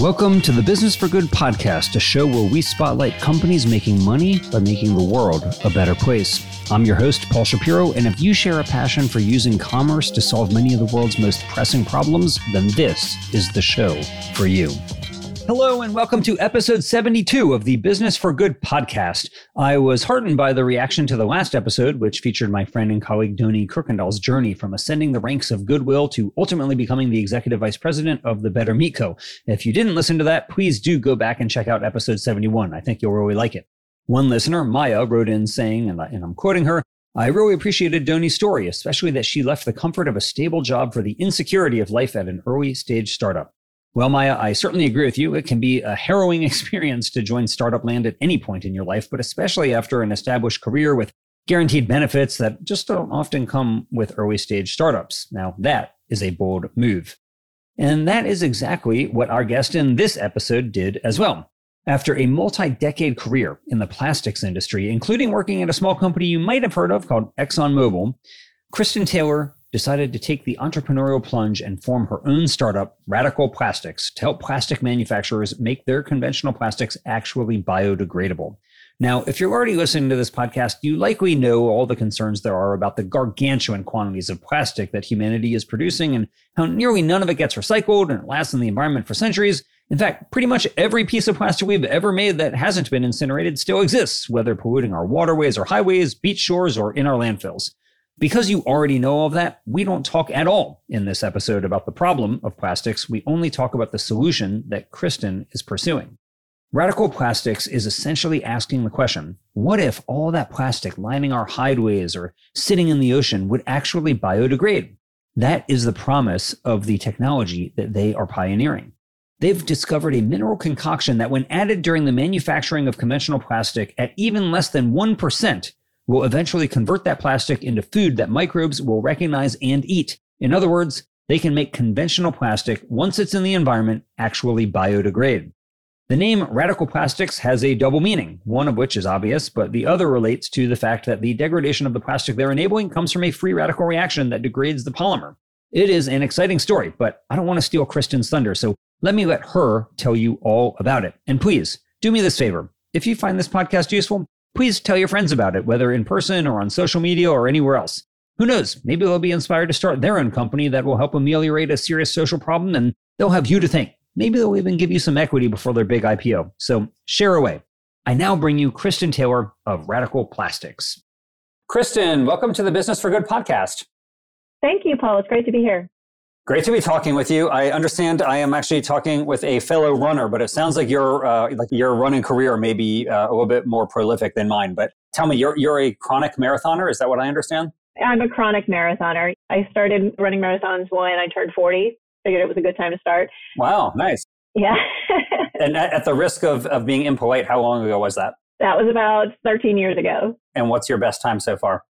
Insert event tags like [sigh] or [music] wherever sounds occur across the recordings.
Welcome to the Business for Good podcast, a show where we spotlight companies making money by making the world a better place. I'm your host, Paul Shapiro, and if you share a passion for using commerce to solve many of the world's most pressing problems, then this is the show for you. Hello, and welcome to episode 72 of the Business for Good podcast. I was heartened by the reaction to the last episode, which featured my friend and colleague Doni Kirkendall's journey from ascending the ranks of Goodwill to ultimately becoming the executive vice president of the Better Meat Co. If you didn't listen to that, please do go back and check out episode 71. I think you'll really like it. One listener, Maya, wrote in saying, and, I'm quoting her, I really appreciated Doni's story, especially that she left the comfort of a stable job for the insecurity of life at an early stage startup. Well, Maya, I certainly agree with you. It can be a harrowing [laughs] experience to join startup land at any point in your life, but especially after an established career with guaranteed benefits that just don't often come with early stage startups. Now, that is a bold move. And that is exactly what our guest in this episode did as well. After a multi decade career in the plastics industry, including working at a small company you might have heard of called ExxonMobil, Kristin Taylor decided to take the entrepreneurial plunge and form her own startup, Radical Plastics, to help plastic manufacturers make their conventional plastics actually biodegradable. Now, if you're already listening to this podcast, you likely know all the concerns there are about the gargantuan quantities of plastic that humanity is producing and how nearly none of it gets recycled and it lasts in the environment for centuries. In fact, pretty much every piece of plastic we've ever made that hasn't been incinerated still exists, whether polluting our waterways or highways, beach shores, or in our landfills. Because you already know all of that, we don't talk at all in this episode about the problem of plastics. We only talk about the solution that Kristin is pursuing. Radical Plastics is essentially asking the question what if all that plastic lining our highways or sitting in the ocean would actually biodegrade? That is the promise of the technology that they are pioneering. They've discovered a mineral concoction that, when added during the manufacturing of conventional plastic at even less than 1%, will eventually convert that plastic into food that microbes will recognize and eat. In other words, they can make conventional plastic, once it's in the environment, actually biodegrade. The name radical plastics has a double meaning, one of which is obvious, but the other relates to the fact that the degradation of the plastic they're enabling comes from a free radical reaction that degrades the polymer. It is an exciting story, but I don't want to steal Kristin's thunder, so let me let her tell you all about it. And please, do me this favor. If you find this podcast useful, Please tell your friends about it, whether in person or on social media or anywhere else. Who knows? Maybe they'll be inspired to start their own company that will help ameliorate a serious social problem and they'll have you to thank. Maybe they'll even give you some equity before their big IPO. So share away. I now bring you Kristin Taylor of Radical Plastics. Kristin, welcome to the Business for Good podcast. Thank you, Paul. It's great to be here. Great to be talking with you. I understand I am actually talking with a fellow runner, but it sounds like your uh, like your running career may be uh, a little bit more prolific than mine. But tell me, you're you're a chronic marathoner. Is that what I understand? I'm a chronic marathoner. I started running marathons when I turned 40. Figured it was a good time to start. Wow, nice. Yeah. [laughs] and at, at the risk of, of being impolite, how long ago was that? That was about 13 years ago. And what's your best time so far?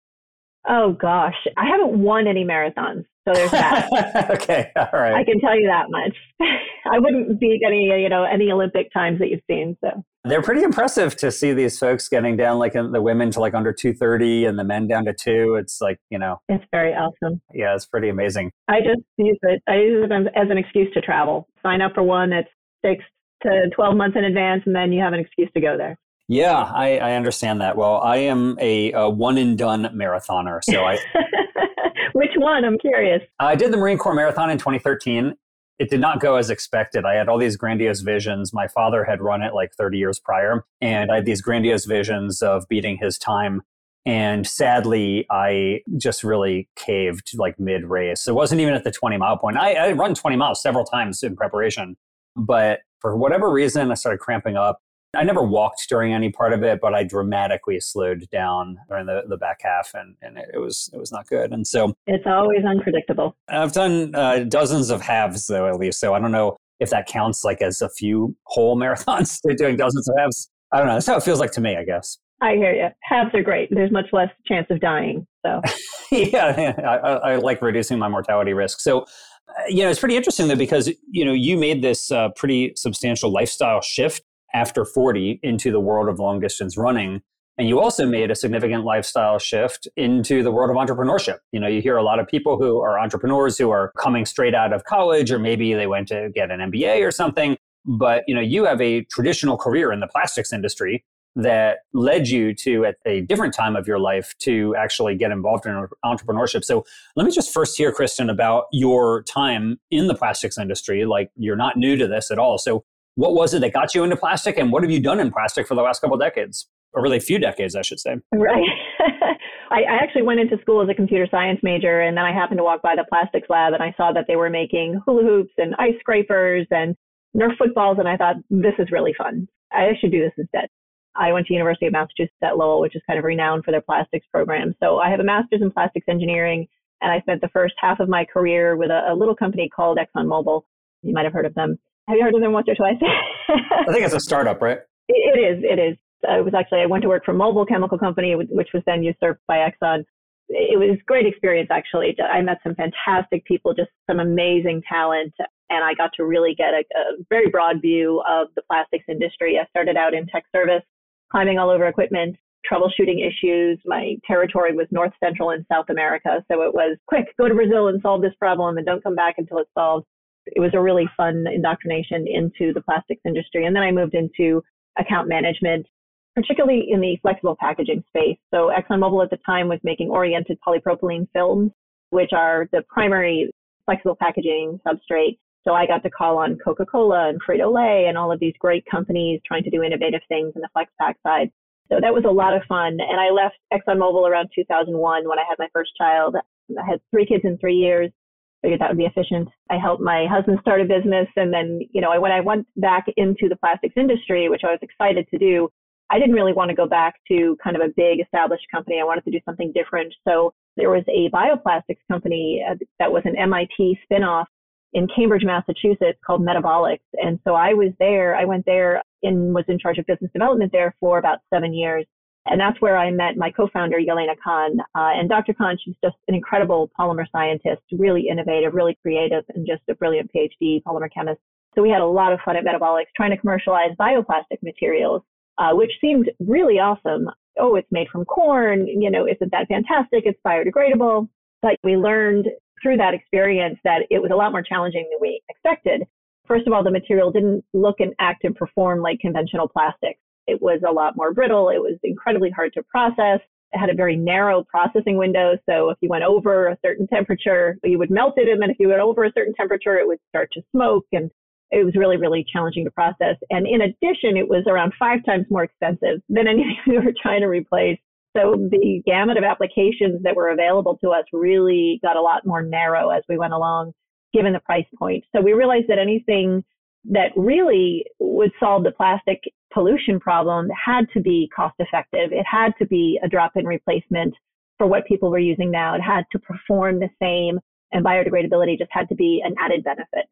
Oh gosh, I haven't won any marathons. So there's that. [laughs] okay, all right. I can tell you that much. [laughs] I wouldn't beat any, you know, any Olympic times that you've seen. So they're pretty impressive to see these folks getting down, like the women to like under 230 and the men down to two. It's like, you know, it's very awesome. Yeah, it's pretty amazing. I just use it. I use it as an excuse to travel. Sign up for one that's six to 12 months in advance, and then you have an excuse to go there. Yeah, I, I understand that. Well, I am a, a one and done marathoner, so I [laughs] Which one? I'm curious. I did the Marine Corps Marathon in 2013. It did not go as expected. I had all these grandiose visions. My father had run it like 30 years prior, and I had these grandiose visions of beating his time. And sadly, I just really caved like mid race. It wasn't even at the 20 mile point. I, I run 20 miles several times in preparation, but for whatever reason, I started cramping up. I never walked during any part of it, but I dramatically slowed down during the, the back half, and, and it, it was it was not good. And so it's always unpredictable. I've done uh, dozens of halves though, at least. So I don't know if that counts like as a few whole [laughs] marathons. doing dozens of halves. I don't know. That's how it feels like to me, I guess. I hear you. Halves are great. There's much less chance of dying. So [laughs] yeah, [laughs] I, I, like reducing my mortality risk. So uh, you know, it's pretty interesting though because you know you made this uh, pretty substantial lifestyle shift after 40 into the world of long distance running. And you also made a significant lifestyle shift into the world of entrepreneurship. You know, you hear a lot of people who are entrepreneurs who are coming straight out of college, or maybe they went to get an MBA or something. but you know, you have a traditional career in the plastics industry that led you to at a different time of your life to actually get involved in entrepreneurship. So let me just first hear, Kristin, about your time in the plastics industry. Like you're not new to this at all. So what was it that got you into plastic and what have you done in plastic for the last couple decades? Or really few decades, I should say. Right. [laughs] I, I actually went into school as a computer science major and then I happened to walk by the plastics lab and I saw that they were making hula hoops and ice scrapers and Nerf footballs and I thought this is really fun. I should do this instead. I went to University of Massachusetts at Lowell, which is kind of renowned for their plastics program. So I have a master's in plastics engineering, and I spent the first half of my career with a, a little company called ExxonMobil. You might have heard of them. Have you heard of them once or twice? I think it's a startup, right? [laughs] It, it is. It is. Uh, I was actually I went to work for a Mobil Chemical Company, which was then usurped by Exxon. It was a great experience actually. I met some fantastic people, just some amazing talent, and I got to really get a, a very broad view of the plastics industry. I started out in tech service climbing all over equipment, troubleshooting issues. My territory was North Central and South America. So it was quick, go to Brazil and solve this problem and don't come back until it's solved. It was a really fun indoctrination into the plastics industry. And then I moved into account management, particularly in the flexible packaging space. So ExxonMobil at the time was making oriented polypropylene films, which are the primary flexible packaging substrate. So I got to call on Coca-Cola and Frito-Lay and all of these great companies trying to do innovative things in the flex pack side. So that was a lot of fun. And I left ExxonMobil around 2001 when I had my first child. I had three kids in three years. Figured that would be efficient. I helped my husband start a business. And then, you know, when I went back into the plastics industry, which I was excited to do, I didn't really want to go back to kind of a big established company. I wanted to do something different. So there was a bioplastics company uh, that was an MIT spinoff in Cambridge, Massachusetts called Metabolix. And so I was there, I went there and was in charge of business development there for about seven years. And that's where I met my co-founder, Yelena Kann. Uh, and Dr. Kann, she's just an incredible polymer scientist, really innovative, really creative, and just a brilliant PhD polymer chemist. So we had a lot of fun at Metabolix trying to commercialize bioplastic materials, uh, which seemed really awesome. Oh, it's made from corn. You know, isn't that fantastic? It's biodegradable. But we learned through that experience that it was a lot more challenging than we expected. First of all, the material didn't look and act and perform like conventional plastics. It was a lot more brittle. It was incredibly hard to process. It had a very narrow processing window. So if you went over a certain temperature, you would melt it. And then if you went over a certain temperature, it would start to smoke. And it was really, really challenging to process. And in addition, it was around five times more expensive than anything [laughs] we were trying to replace. So the gamut of applications that were available to us really got a lot more narrow as we went along, given the price point. So we realized that anything that really would solve the plastic pollution problem had to be cost effective. It had to be a drop in replacement for what people were using now. It had to perform the same and biodegradability just had to be an added benefit.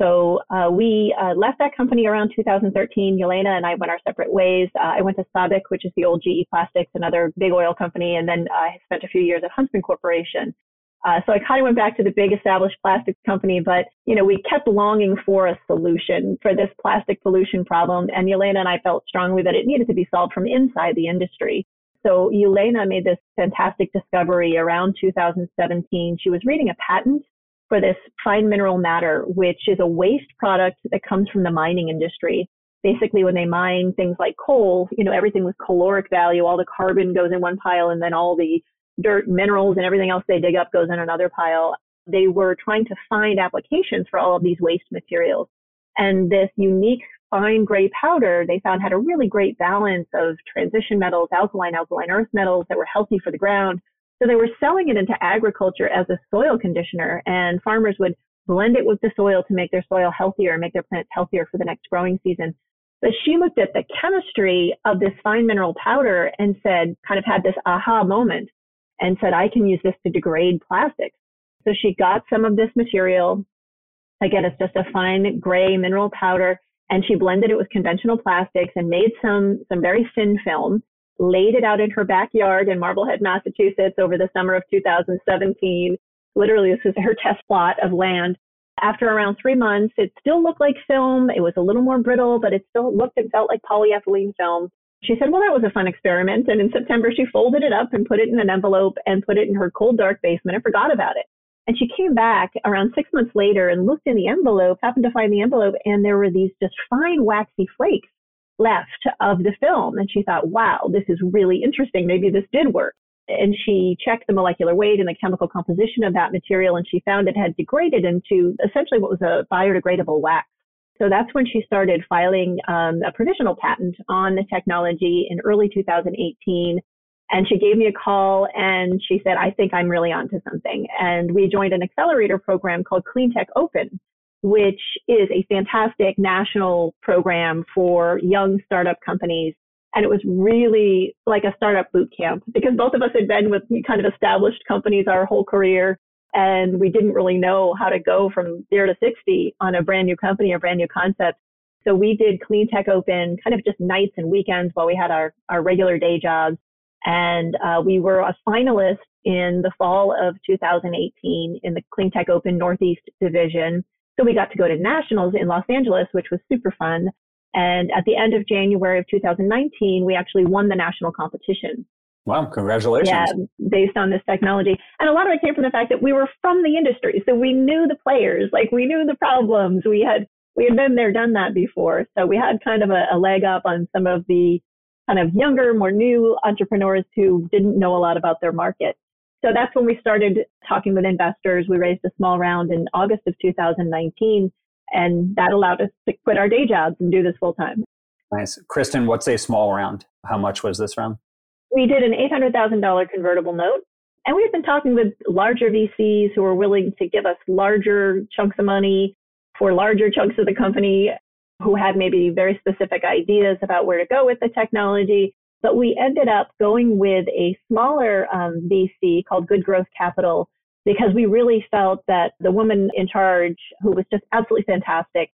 So uh, we uh, left that company around 2013. Yelena and I went our separate ways. Uh, I went to SABIC, which is the old GE Plastics, another big oil company, and then I spent a few years at Huntsman Corporation. Uh, so I kind of went back to the big established plastic company, but you know we kept longing for a solution for this plastic pollution problem, and Yelena and I felt strongly that it needed to be solved from inside the industry. So Yelena made this fantastic discovery around 2017. She was reading a patent for this fine mineral matter, which is a waste product that comes from the mining industry. Basically, when they mine things like coal, you know, everything with caloric value, all the carbon goes in one pile and then all the dirt, minerals, and everything else they dig up goes in another pile. They were trying to find applications for all of these waste materials. And this unique fine gray powder they found had a really great balance of transition metals, alkaline, alkaline earth metals that were healthy for the ground, so they were selling it into agriculture as a soil conditioner, and farmers would blend it with the soil to make their soil healthier, and make their plants healthier for the next growing season. But she looked at the chemistry of this fine mineral powder and said, kind of had this aha moment and said, I can use this to degrade plastics. So she got some of this material. Again, it's just a fine gray mineral powder and she blended it with conventional plastics and made some, some very thin film laid it out in her backyard in Marblehead, Massachusetts over the summer of 2017. Literally, this is her test plot of land. After around three months, it still looked like film. It was a little more brittle, but it still looked and felt like polyethylene film. She said, well, that was a fun experiment. And in September, she folded it up and put it in an envelope and put it in her cold, dark basement and forgot about it. And she came back around six months later and looked in the envelope, happened to find the envelope, and there were these just fine waxy flakes left of the film. And she thought, wow, this is really interesting. Maybe this did work. And she checked the molecular weight and the chemical composition of that material, and she found it had degraded into essentially what was a biodegradable wax. So that's when she started filing um, a provisional patent on the technology in early 2018. And she gave me a call and she said, I think I'm really onto something. And we joined an accelerator program called Cleantech Open, which is a fantastic national program for young startup companies. And it was really like a startup boot camp because both of us had been with kind of established companies our whole career. And we didn't really know how to go from zero to 60 on a brand new company, a brand new concept. So we did Clean Tech Open kind of just nights and weekends while we had our, our regular day jobs. And uh, we were a finalist in the fall of 2018 in the Clean Tech Open Northeast Division. So we got to go to nationals in Los Angeles, which was super fun. And at the end of January of 2019, we actually won the national competition. Wow, congratulations. Yeah, based on this technology. And a lot of it came from the fact that we were from the industry. So we knew the players, like we knew the problems. We had we had been there, done that before. So we had kind of a, a leg up on some of the kind of younger, more new entrepreneurs who didn't know a lot about their market. So that's when we started talking with investors. We raised a small round in August of 2019, and that allowed us to quit our day jobs and do this full time. Nice. Kristin, what's a small round? How much was this round? We did an $800,000 convertible note. And we've been talking with larger VCs who are willing to give us larger chunks of money for larger chunks of the company who had maybe very specific ideas about where to go with the technology. But we ended up going with a smaller um, VC called Good Growth Capital because we really felt that the woman in charge, who was just absolutely fantastic,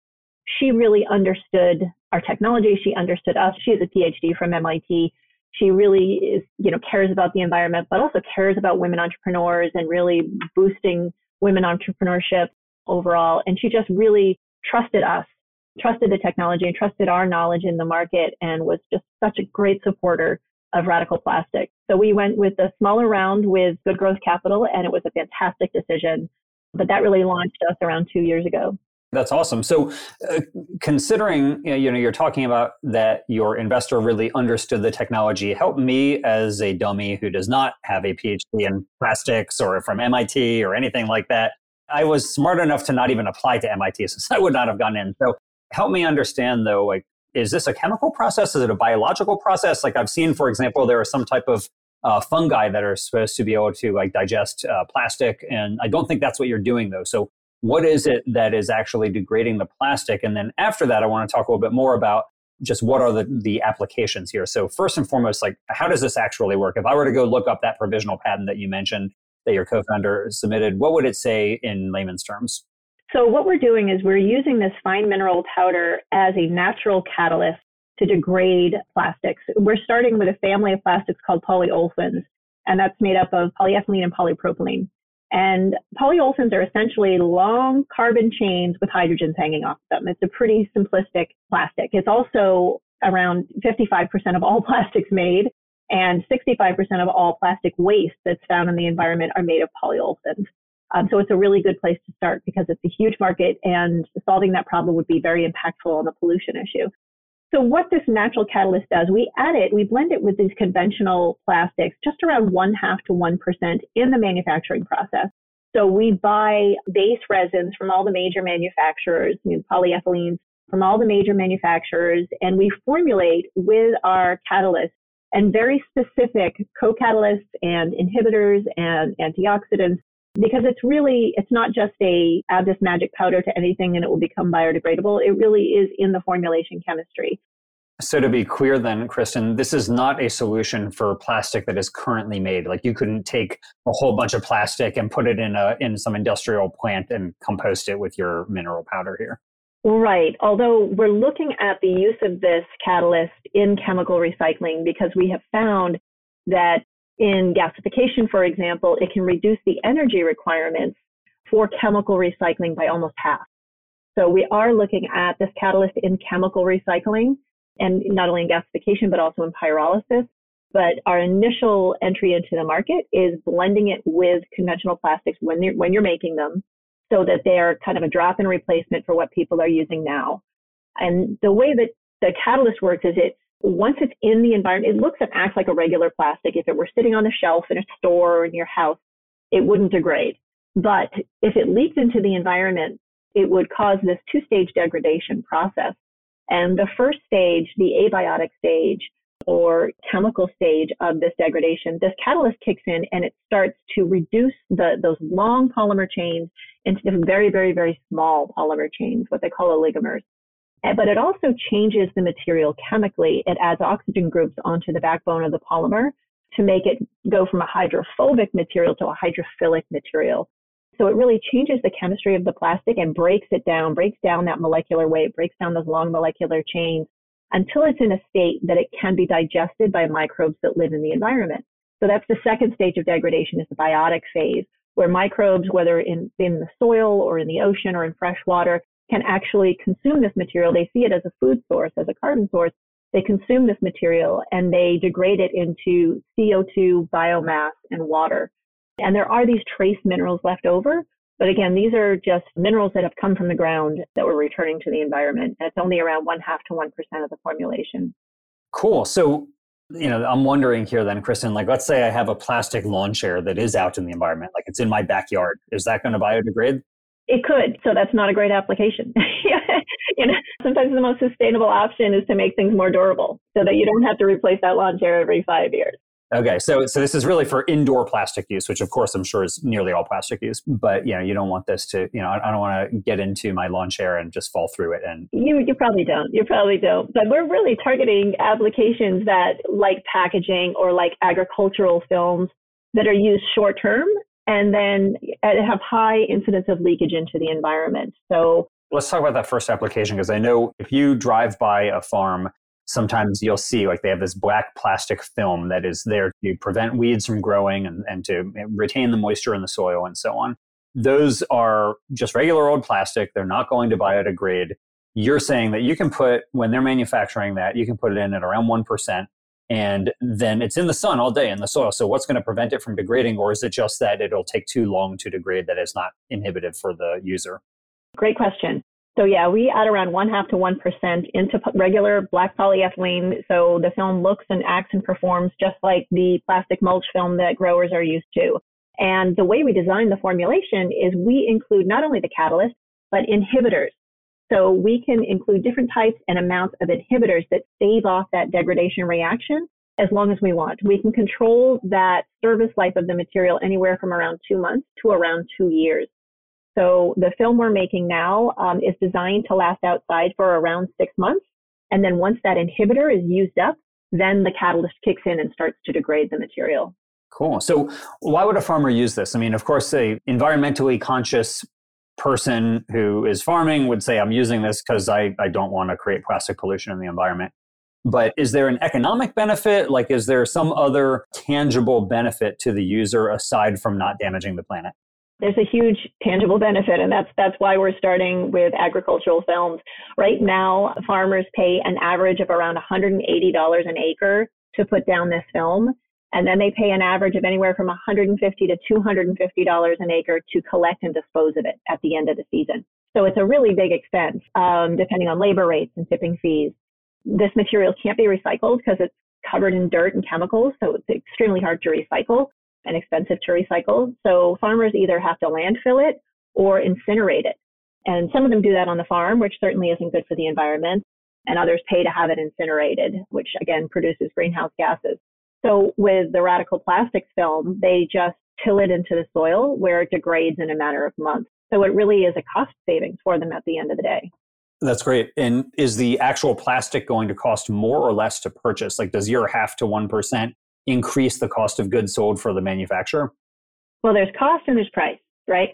she really understood our technology. She understood us. She has a PhD from MIT. She really is, you know, cares about the environment, but also cares about women entrepreneurs and really boosting women entrepreneurship overall. And she just really trusted us trusted the technology and trusted our knowledge in the market and was just such a great supporter of radical plastic. So we went with a smaller round with Good Growth Capital and it was a fantastic decision. But that really launched us around two years ago. That's awesome. So, uh, considering you know you're talking about that your investor really understood the technology, help me as a dummy who does not have a PhD in plastics or from MIT or anything like that. I was smart enough to not even apply to MIT, [laughs] since I would not have gone in. So, help me understand though, like, is this a chemical process? Is it a biological process? Like I've seen, for example, there are some type of uh, fungi that are supposed to be able to like digest uh, plastic, and I don't think that's what you're doing though. So what is it that is actually degrading the plastic? And then after that, I want to talk a little bit more about just what are the, the applications here. So first and foremost, like how does this actually work? If I were to go look up that provisional patent that you mentioned that your co-founder submitted, what would it say in layman's terms? So what we're doing is we're using this fine mineral powder as a natural catalyst to degrade plastics. We're starting with a family of plastics called polyolefins, and that's made up of polyethylene and polypropylene. And polyolefins are essentially long carbon chains with hydrogens hanging off them. It's a pretty simplistic plastic. It's also around 55% of all [laughs] plastics made, and 65% of all plastic waste that's found in the environment are made of polyolefins. Um, so it's a really good place to start because it's a huge market and solving that problem would be very impactful on the pollution issue. So what this natural catalyst does, we add it, we blend it with these conventional plastics, just around one half to 1% in the manufacturing process. So we buy base resins from all the major manufacturers, you know, polyethylenes from all the major manufacturers, and we formulate with our catalyst and very specific co-catalysts and inhibitors and antioxidants because it's really it's not just a add this magic powder to anything and it will become biodegradable. It really is in the formulation chemistry. So to be clear then kristin this is not a solution for plastic that is currently made. Like you couldn't take a whole bunch of plastic and put it in a in some industrial plant and compost it with your mineral powder here. Right. Although we're looking at the use of this catalyst in chemical recycling because we have found that in gasification, for example, it can reduce the energy requirements for chemical recycling by almost half. So we are looking at this catalyst in chemical recycling and not only in gasification, but also in pyrolysis. But our initial entry into the market is blending it with conventional plastics when when you're making them so that they're kind of a drop in replacement for what people are using now. And the way that the catalyst works is it once it's in the environment, it looks and acts like a regular plastic. If it were sitting on the shelf in a store or in your house, it wouldn't degrade. But if it leaked into the environment, it would cause this two stage degradation process. And the first stage, the abiotic stage or chemical stage of this degradation, this catalyst kicks in and it starts to reduce the, those long polymer chains into very, very, very small polymer chains, what they call oligomers. Eh, but it also changes the material chemically. It adds oxygen groups onto the backbone of the polymer to make it go from a hydrophobic material to a hydrophilic material. So it really changes the chemistry of the plastic and breaks it down, breaks down that molecular weight, breaks down those long molecular chains until it's in a state that it can be digested by microbes that live in the environment. So that's the second stage of degradation is the biotic phase, where microbes, whether in, in the soil or in the ocean or in fresh water, can actually consume this material. They see it as a food source, as a carbon source. They consume this material and they degrade it into CO2, biomass, and water. And there are these trace minerals left over. But again, these are just minerals that have come from the ground that we're returning to the environment. And it's only around one half to 1% of the formulation. Cool. So, you know, I'm wondering here then, Kristin, like, let's say I have a plastic lawn chair that is out in the environment, like it's in my backyard. Is that going to biodegrade? It could. So that's not a great application. [laughs] you know, sometimes the most sustainable option is to make things more durable so that you don't have to replace that lawn chair every five years. Okay, so so this is really for indoor plastic use, which of course I'm sure is nearly all plastic use. But you know, you don't want this to, you know, I, I don't want to get into my lawn chair and just fall through it. And you you probably don't. You probably don't. But we're really targeting applications that like packaging or like agricultural films that are used short term and then uh, have high incidence of leakage into the environment. So let's talk about that first application because I know if you drive by a farm sometimes you'll see like they have this black plastic film that is there to prevent weeds from growing and, and to eh, retain the moisture in the soil and so on. Those are just regular old plastic. They're not going to biodegrade. You're saying that you can put, when they're manufacturing that, you can put it in at around 1%, and then it's in the sun all day in the soil. So, what's going to prevent it from degrading? Or is it just that it'll take too long to degrade that it's not inhibited for the user? Great question. So yeah, we add around one half to one percent into regular black polyethylene. So the film looks and acts and performs just like the plastic mulch film that growers are used to. And the way we design the formulation is we include not only the catalyst, but inhibitors. So we can include different types and amounts of inhibitors that stave off that degradation reaction as long as we want. We can control that service life of the material anywhere from around two months to around two years. So the film we're making now um, is designed to last outside for around six months. And then once that inhibitor is used up, then the catalyst kicks in and starts to degrade the material. Cool. So why would a farmer use this? I mean, of course, a environmentally conscious person who is farming would say, I'm using this because I, I don't want to create plastic pollution in the environment. But is there an economic benefit? Like, is there some other tangible benefit to the user aside from not damaging the planet? there's a huge tangible benefit and that's that's why we're starting with agricultural films right now farmers pay an average of around $180 an acre to put down this film and then they pay an average of anywhere from 150 to 250 dollars an acre to collect and dispose of it at the end of the season so it's a really big expense um, depending on labor rates and tipping fees this material can't be recycled because it's covered in dirt and chemicals so it's extremely hard to recycle and expensive to recycle. So farmers either have to landfill it or incinerate it. And some of them do that on the farm, which certainly isn't good for the environment. And others pay to have it incinerated, which again produces greenhouse gases. So with the radical plastics film, they just till it into the soil where it degrades in a matter of months. So it really is a cost savings for them at the end of the day. That's great. And is the actual plastic going to cost more or less to purchase? Like, does your half to 1% increase the cost of goods sold for the manufacturer? Well, there's cost and there's price, right?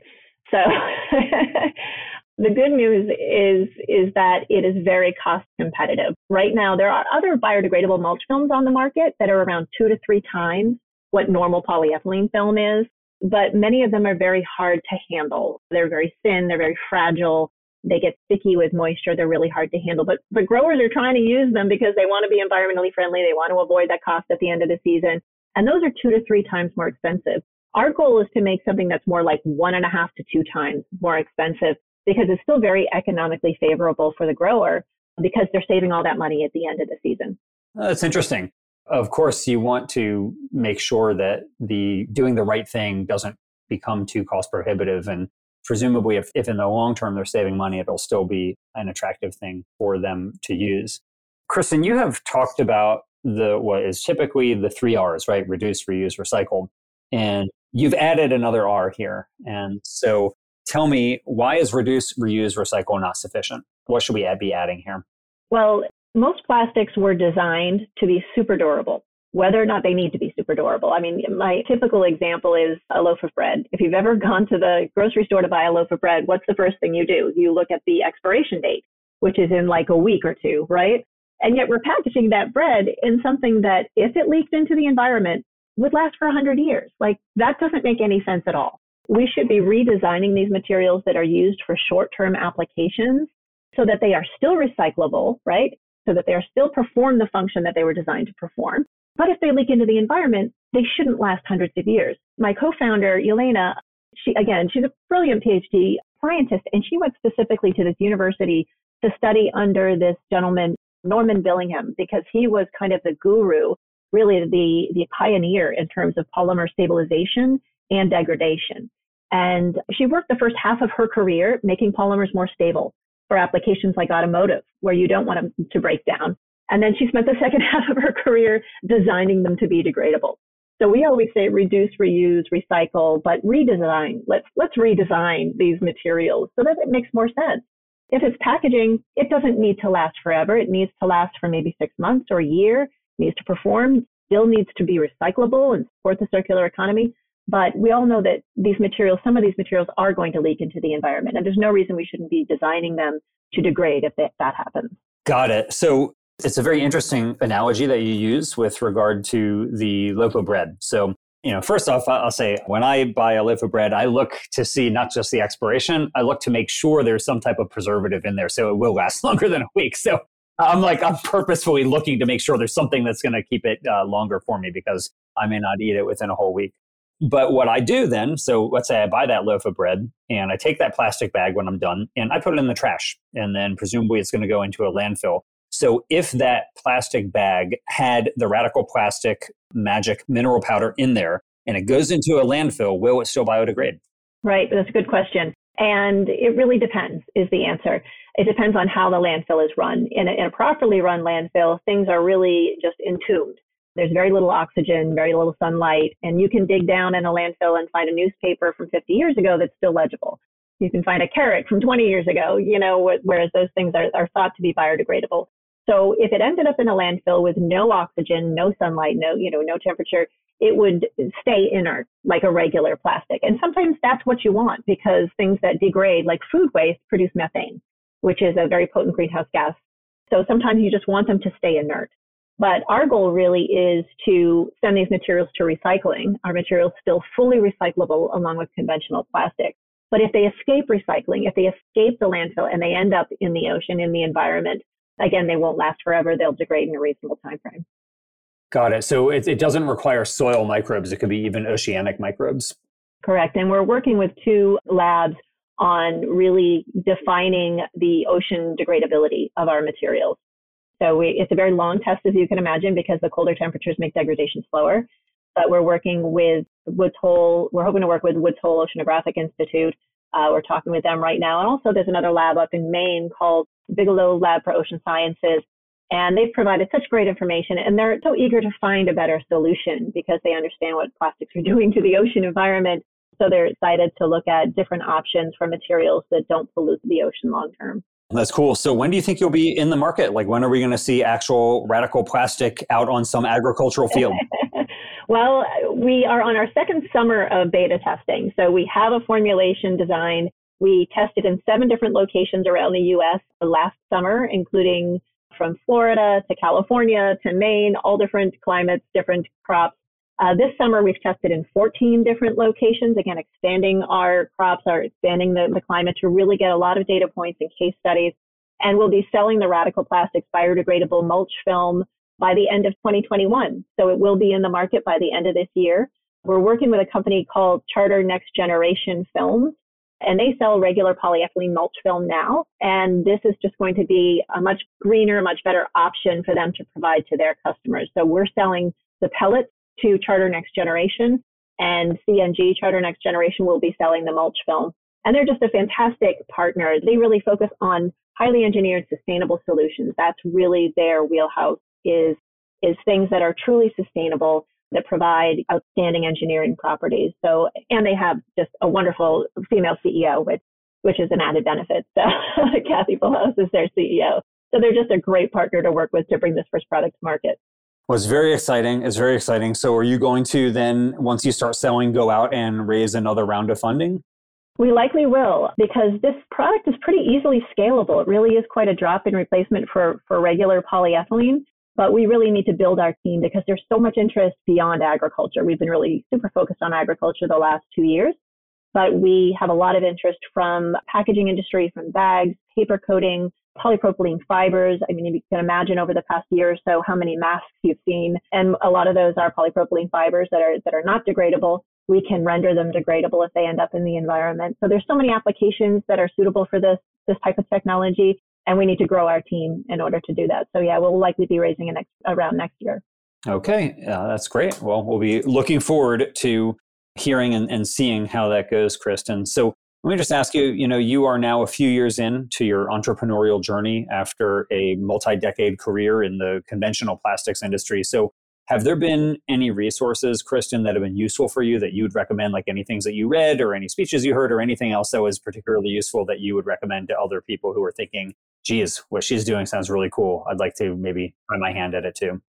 So [laughs] the good news is is that it is very cost competitive. Right now, there are other biodegradable mulch films on the market that are around two to three times what normal polyethylene film is, but many of them are very hard to handle. They're very thin, they're very fragile, They get sticky with moisture. They're really hard to handle. But but growers are trying to use them because they want to be environmentally friendly. They want to avoid that cost at the end of the season. And those are two to three times more expensive. Our goal is to make something that's more like one and a half to two times more expensive because it's still very economically favorable for the grower because they're saving all that money at the end of the season. Uh, That's interesting. Of course, you want to make sure that the doing the right thing doesn't become too cost prohibitive and presumably if, if in the long term they're saving money it'll still be an attractive thing for them to use kristin you have talked about the what is typically the three r's right reduce reuse recycle and you've added another r here and so tell me why is reduce reuse recycle not sufficient what should we be adding here well most plastics were designed to be super durable whether or not they need to be super durable. I mean, my typical example is a loaf of bread. If you've ever [laughs] gone to the grocery store to buy a loaf of bread, what's the first thing you do? You look at the expiration date, which is in like a week or two, right? And yet we're packaging that bread in something that if it leaked into the environment would last for 100 years. Like that doesn't make any sense at all. We should be redesigning these materials that are used for short-term applications so that they are still recyclable, right? So that they are still perform the function that they were designed to perform. But if they leak into the environment, they shouldn't last hundreds of years. My co-founder, Elena, she again, she's a brilliant PhD scientist, and she went specifically to this university to study under this gentleman, Norman Billingham, because he was kind of the guru, really the, the pioneer in terms of polymer stabilization and degradation. And she worked the first half of her career making polymers more stable for applications like automotive, where you don't want them to break down. And then she spent the [laughs] second half of her career designing them to be degradable. So we always say reduce, reuse, recycle, but redesign. Let's, let's redesign these materials so that it makes more sense. If it's packaging, it doesn't need to last forever. It needs to last for maybe six months or a year. It needs to perform, still needs to be recyclable and support the circular economy. But we all know that these materials, some of these materials are going to leak into the environment. And there's no reason we shouldn't be designing them to degrade if that, that happens. Got it. So it's a very interesting analogy that you use with regard to the loaf of bread. So, you know, first off, I'll say when I buy a loaf of bread, I look to see not just the expiration, I look to make sure there's some type of preservative in there so it will last [laughs] longer than a week. So I'm like, I'm purposefully looking to make sure there's something that's going to keep it uh, longer for me because I may not eat it within a whole week. But what I do then, so let's say I buy that loaf of bread and I take that plastic bag when I'm done and I put it in the trash. And then presumably it's going to go into a landfill. So if that plastic bag had the radical plastic magic mineral powder in there and it goes into a landfill, will it still biodegrade? Right, that's a good question. And it really depends, is the answer. It depends on how the landfill is run. In a, in a properly run landfill, things are really just entombed. There's very little oxygen, very little sunlight, and you can dig down in a landfill and find a newspaper from 50 years ago that's still legible. You can find a carrot from 20 years ago, you know, whereas those things are, are thought to be biodegradable. So if it ended up in a landfill with no oxygen, no sunlight, no, you know, no temperature, it would stay inert like a regular plastic. And sometimes that's what you want because things that degrade like food waste produce methane, which is a very potent greenhouse gas. So sometimes you just want them to stay inert. But our goal really is to send these materials to recycling. Our materials still fully recyclable along with conventional plastic. But if they escape recycling, if they escape the landfill and they end up in the ocean, in the environment, again, they won't last forever. They'll degrade in a reasonable time frame. Got it. So it, it doesn't require soil microbes. It could be even oceanic microbes. Correct. And we're working with two labs on really defining the ocean degradability of our materials. So we, it's a very long test, as you can imagine, because the colder temperatures make degradation slower. But we're working with Woods Hole. We're hoping to work with Woods Hole Oceanographic Institute. Uh, we're talking with them right now. And also there's another lab up in Maine called Bigelow Lab for Ocean Sciences. And they've provided such great information and they're so eager to find a better solution because they understand what plastics are [laughs] doing to the ocean environment. So they're excited to look at different options for materials that don't pollute the ocean long term. That's cool. So when do you think you'll be in the market? Like when are we going to see actual radical plastic out on some agricultural [laughs] field? well, we are on our second summer of beta testing. So we have a formulation design we tested in seven different locations around the US last summer, including from Florida to California to Maine, all different climates, different crops. Uh, this summer, we've tested in 14 different locations, again, expanding our crops, are expanding the, the climate to really get a lot of data points and case studies. And we'll be selling the Radical Plastics biodegradable mulch film by the end of 2021. So it will be in the market by the end of this year. We're working with a company called Charter Next Generation Films, and they sell regular polyethylene mulch film now. And this is just going to be a much greener, much better option for them to provide to their customers. So we're selling the pellets to Charter Next Generation, and CNG, Charter Next Generation, will be selling the mulch film. And they're just a fantastic partner. They really focus on highly engineered sustainable solutions. That's really their wheelhouse is, is things that are truly sustainable that provide outstanding engineering properties. So, and they have just a wonderful female CEO, which, which is an added benefit. So [laughs] Kathy Bolhous is their CEO. So they're just a great partner to work with to bring this first product to market was very exciting. It's very exciting. So, are you going to then, once you start selling, go out and raise another round of funding? We likely will because this product is pretty easily scalable. It really is quite a drop in replacement for, for regular polyethylene. But we really need to build our team because there's so much interest beyond agriculture. We've been really super focused on agriculture the last two years, but we have a lot of interest from packaging industry, from bags, paper coating, polypropylene fibers. I mean, you can imagine over the past year or so how many masks you've seen, and a lot of those are polypropylene fibers that are that are not degradable. We can render them degradable if they end up in the environment. So there's so many applications that are suitable for this this type of technology, and we need to grow our team in order to do that. So yeah, we'll likely be raising a next around next year. Okay, uh, that's great. Well, we'll be looking forward to hearing and, and seeing how that goes, Kristin. So let me just ask you, you know, you are now a few years into your entrepreneurial journey after a multi-decade career in the conventional plastics industry. So have there been any resources, Kristin, that have been useful for you that you would recommend, like any things that you read or any speeches you heard or anything else that was particularly useful that you would recommend to other people who are thinking, geez, what she's doing sounds really cool. I'd like to maybe try my hand at it too.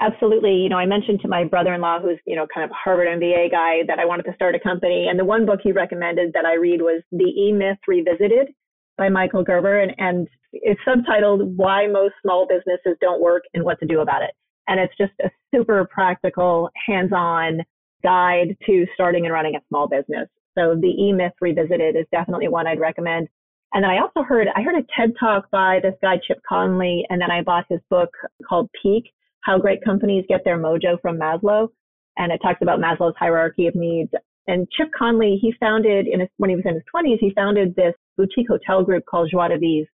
Absolutely. You know, I mentioned to my brother-in-law, who's, you know, kind of Harvard MBA guy, that I wanted to start a company. And the one book he recommended that I read was The E-Myth Revisited by Michael Gerber. And, and it's subtitled Why Most Small Businesses Don't Work and What to Do About It. And it's just a super practical, hands-on guide to starting and running a small business. So the E-Myth Revisited is definitely one I'd recommend. And then I also heard, I heard a TED talk by this guy, Chip Conley, and then I bought his book called Peak how great companies get their mojo from Maslow. And it talks about Maslow's hierarchy of needs. And Chip Conley, he founded in his, when he was in his 20s, he founded this boutique hotel group called Joie de Vivre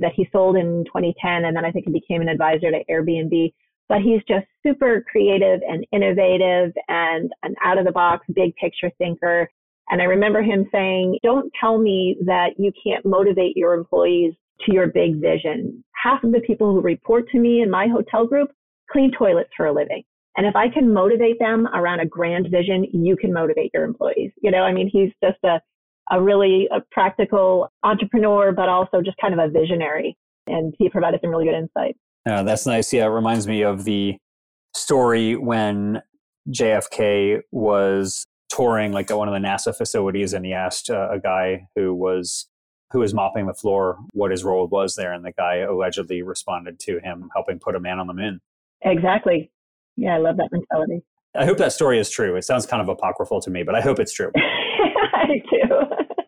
that he sold in 2010. And then I think he became an advisor to Airbnb. But he's just super creative and innovative and an out of the box, big picture thinker. And I remember him saying, don't tell me that you can't motivate your employees to your big vision. Half of the people who report to me in my hotel group clean toilets for a living. And if I can motivate them around a grand vision, you can motivate your employees. You know, I mean, he's just a, a really a practical entrepreneur, but also just kind of a visionary. And he provided some really good insight. Yeah, that's nice. Yeah, it reminds me of the story when JFK was touring like at one of the NASA facilities, and he asked uh, a guy who was who was mopping the floor what his role was there, and the guy allegedly responded to him helping put a man on the moon. Exactly. Yeah, I love that mentality. I hope that story is true. It sounds kind of apocryphal to me, but I hope it's true. [laughs] I do.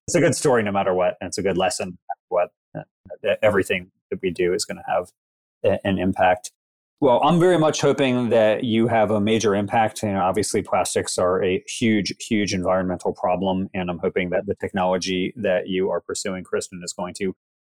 It's a good story no matter what. And it's a good lesson. What uh, everything that we do is going to have an impact. Well, I'm very much hoping that you have a major impact. You know, obviously, plastics are a huge, huge environmental problem, and I'm hoping that the technology that you are pursuing, Kristin, is going to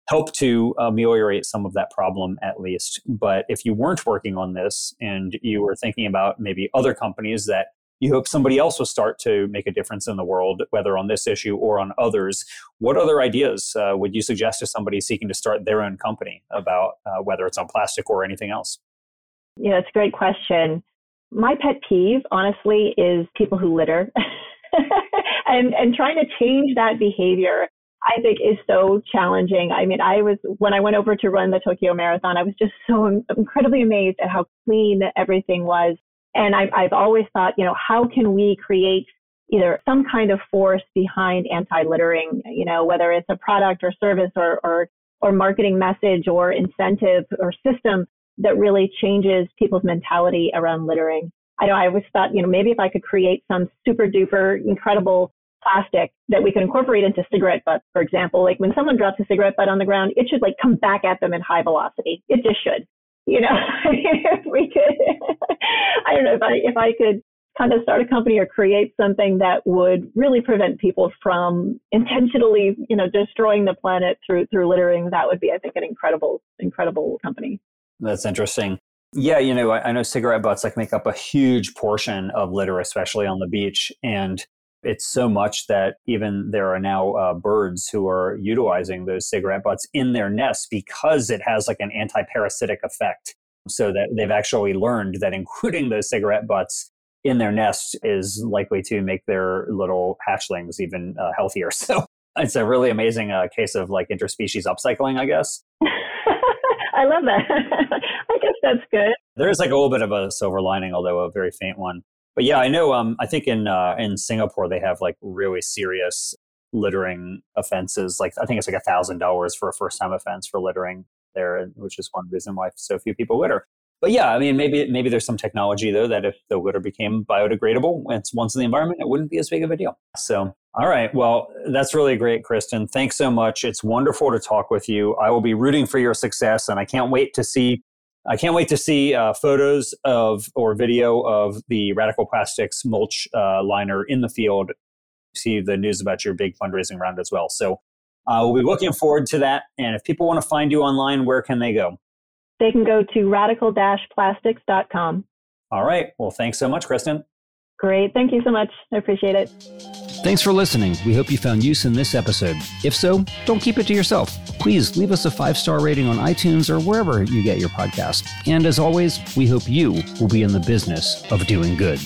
help to ameliorate some of that problem at least. But if you weren't working on this and you were thinking about maybe other companies that you hope somebody else will start to make a difference in the world, whether on this issue or on others. What other ideas uh, would you suggest to somebody seeking to start their own company about uh, whether it's on plastic or anything else? Yeah, it's a great question. My pet peeve, honestly, is people who litter [laughs] and, and trying to change that behavior I think is so challenging. I mean, I was, when I went over to run the Tokyo Marathon, I was just so incredibly amazed at how clean everything was. And I've, I've always thought, you know, how can we create either some kind of force behind anti-littering, you know, whether it's a product or service or, or, or marketing message or incentive or system that really changes people's mentality around littering. I know I always thought, you know, maybe if I could create some super duper incredible plastic that we could incorporate into cigarette butts, for example, like when someone drops a cigarette butt on the ground, it should like come back at them at high velocity. It just should. You know, [laughs] if we could, [laughs] I don't know if I if I could kind of start a company or create something that would really prevent people from intentionally, you know, destroying the planet through through littering, that would be, I think, an incredible, incredible company. That's interesting. Yeah, you know, I, I know cigarette butts like make up a huge portion of litter, especially on the beach, and it's so much that even there are now uh, birds who are utilizing those cigarette butts in their nests because it has like an anti-parasitic effect. So that they've actually learned that [laughs] including those cigarette butts in their nest is likely to make their little hatchlings even uh, healthier. [laughs] So it's a really amazing uh, case of like interspecies upcycling, I guess. [laughs] I love that. I guess that's good. There is like a little bit of a silver lining, although a very faint one. But yeah, I know. Um, I think in uh, in Singapore they have like really serious littering offenses. Like I think it's like a thousand dollars for a first time offense for littering there, which is one reason why so few people litter but yeah, I mean, maybe maybe there's some technology though that if the litter became biodegradable once once in the environment, it wouldn't be as big of a deal. So, all right, well, that's really great, Kristin. Thanks so much. It's wonderful to talk with you. I will be rooting for your success, and I can't wait to see. I can't wait to see uh, photos of or video of the Radical Plastics mulch uh, liner in the field. See the news about your big fundraising round as well. So uh, we'll be looking forward to that. And if people want to find you online, where can they go? they can go to radical-plastics.com. All right. Well, thanks so much, Kristin. Great. Thank you so much. I appreciate it. Thanks for listening. We hope you found use in this episode. If so, don't keep it to yourself. Please leave us a five star rating on iTunes or wherever you get your podcast. And as always, we hope you will be in the business of doing good.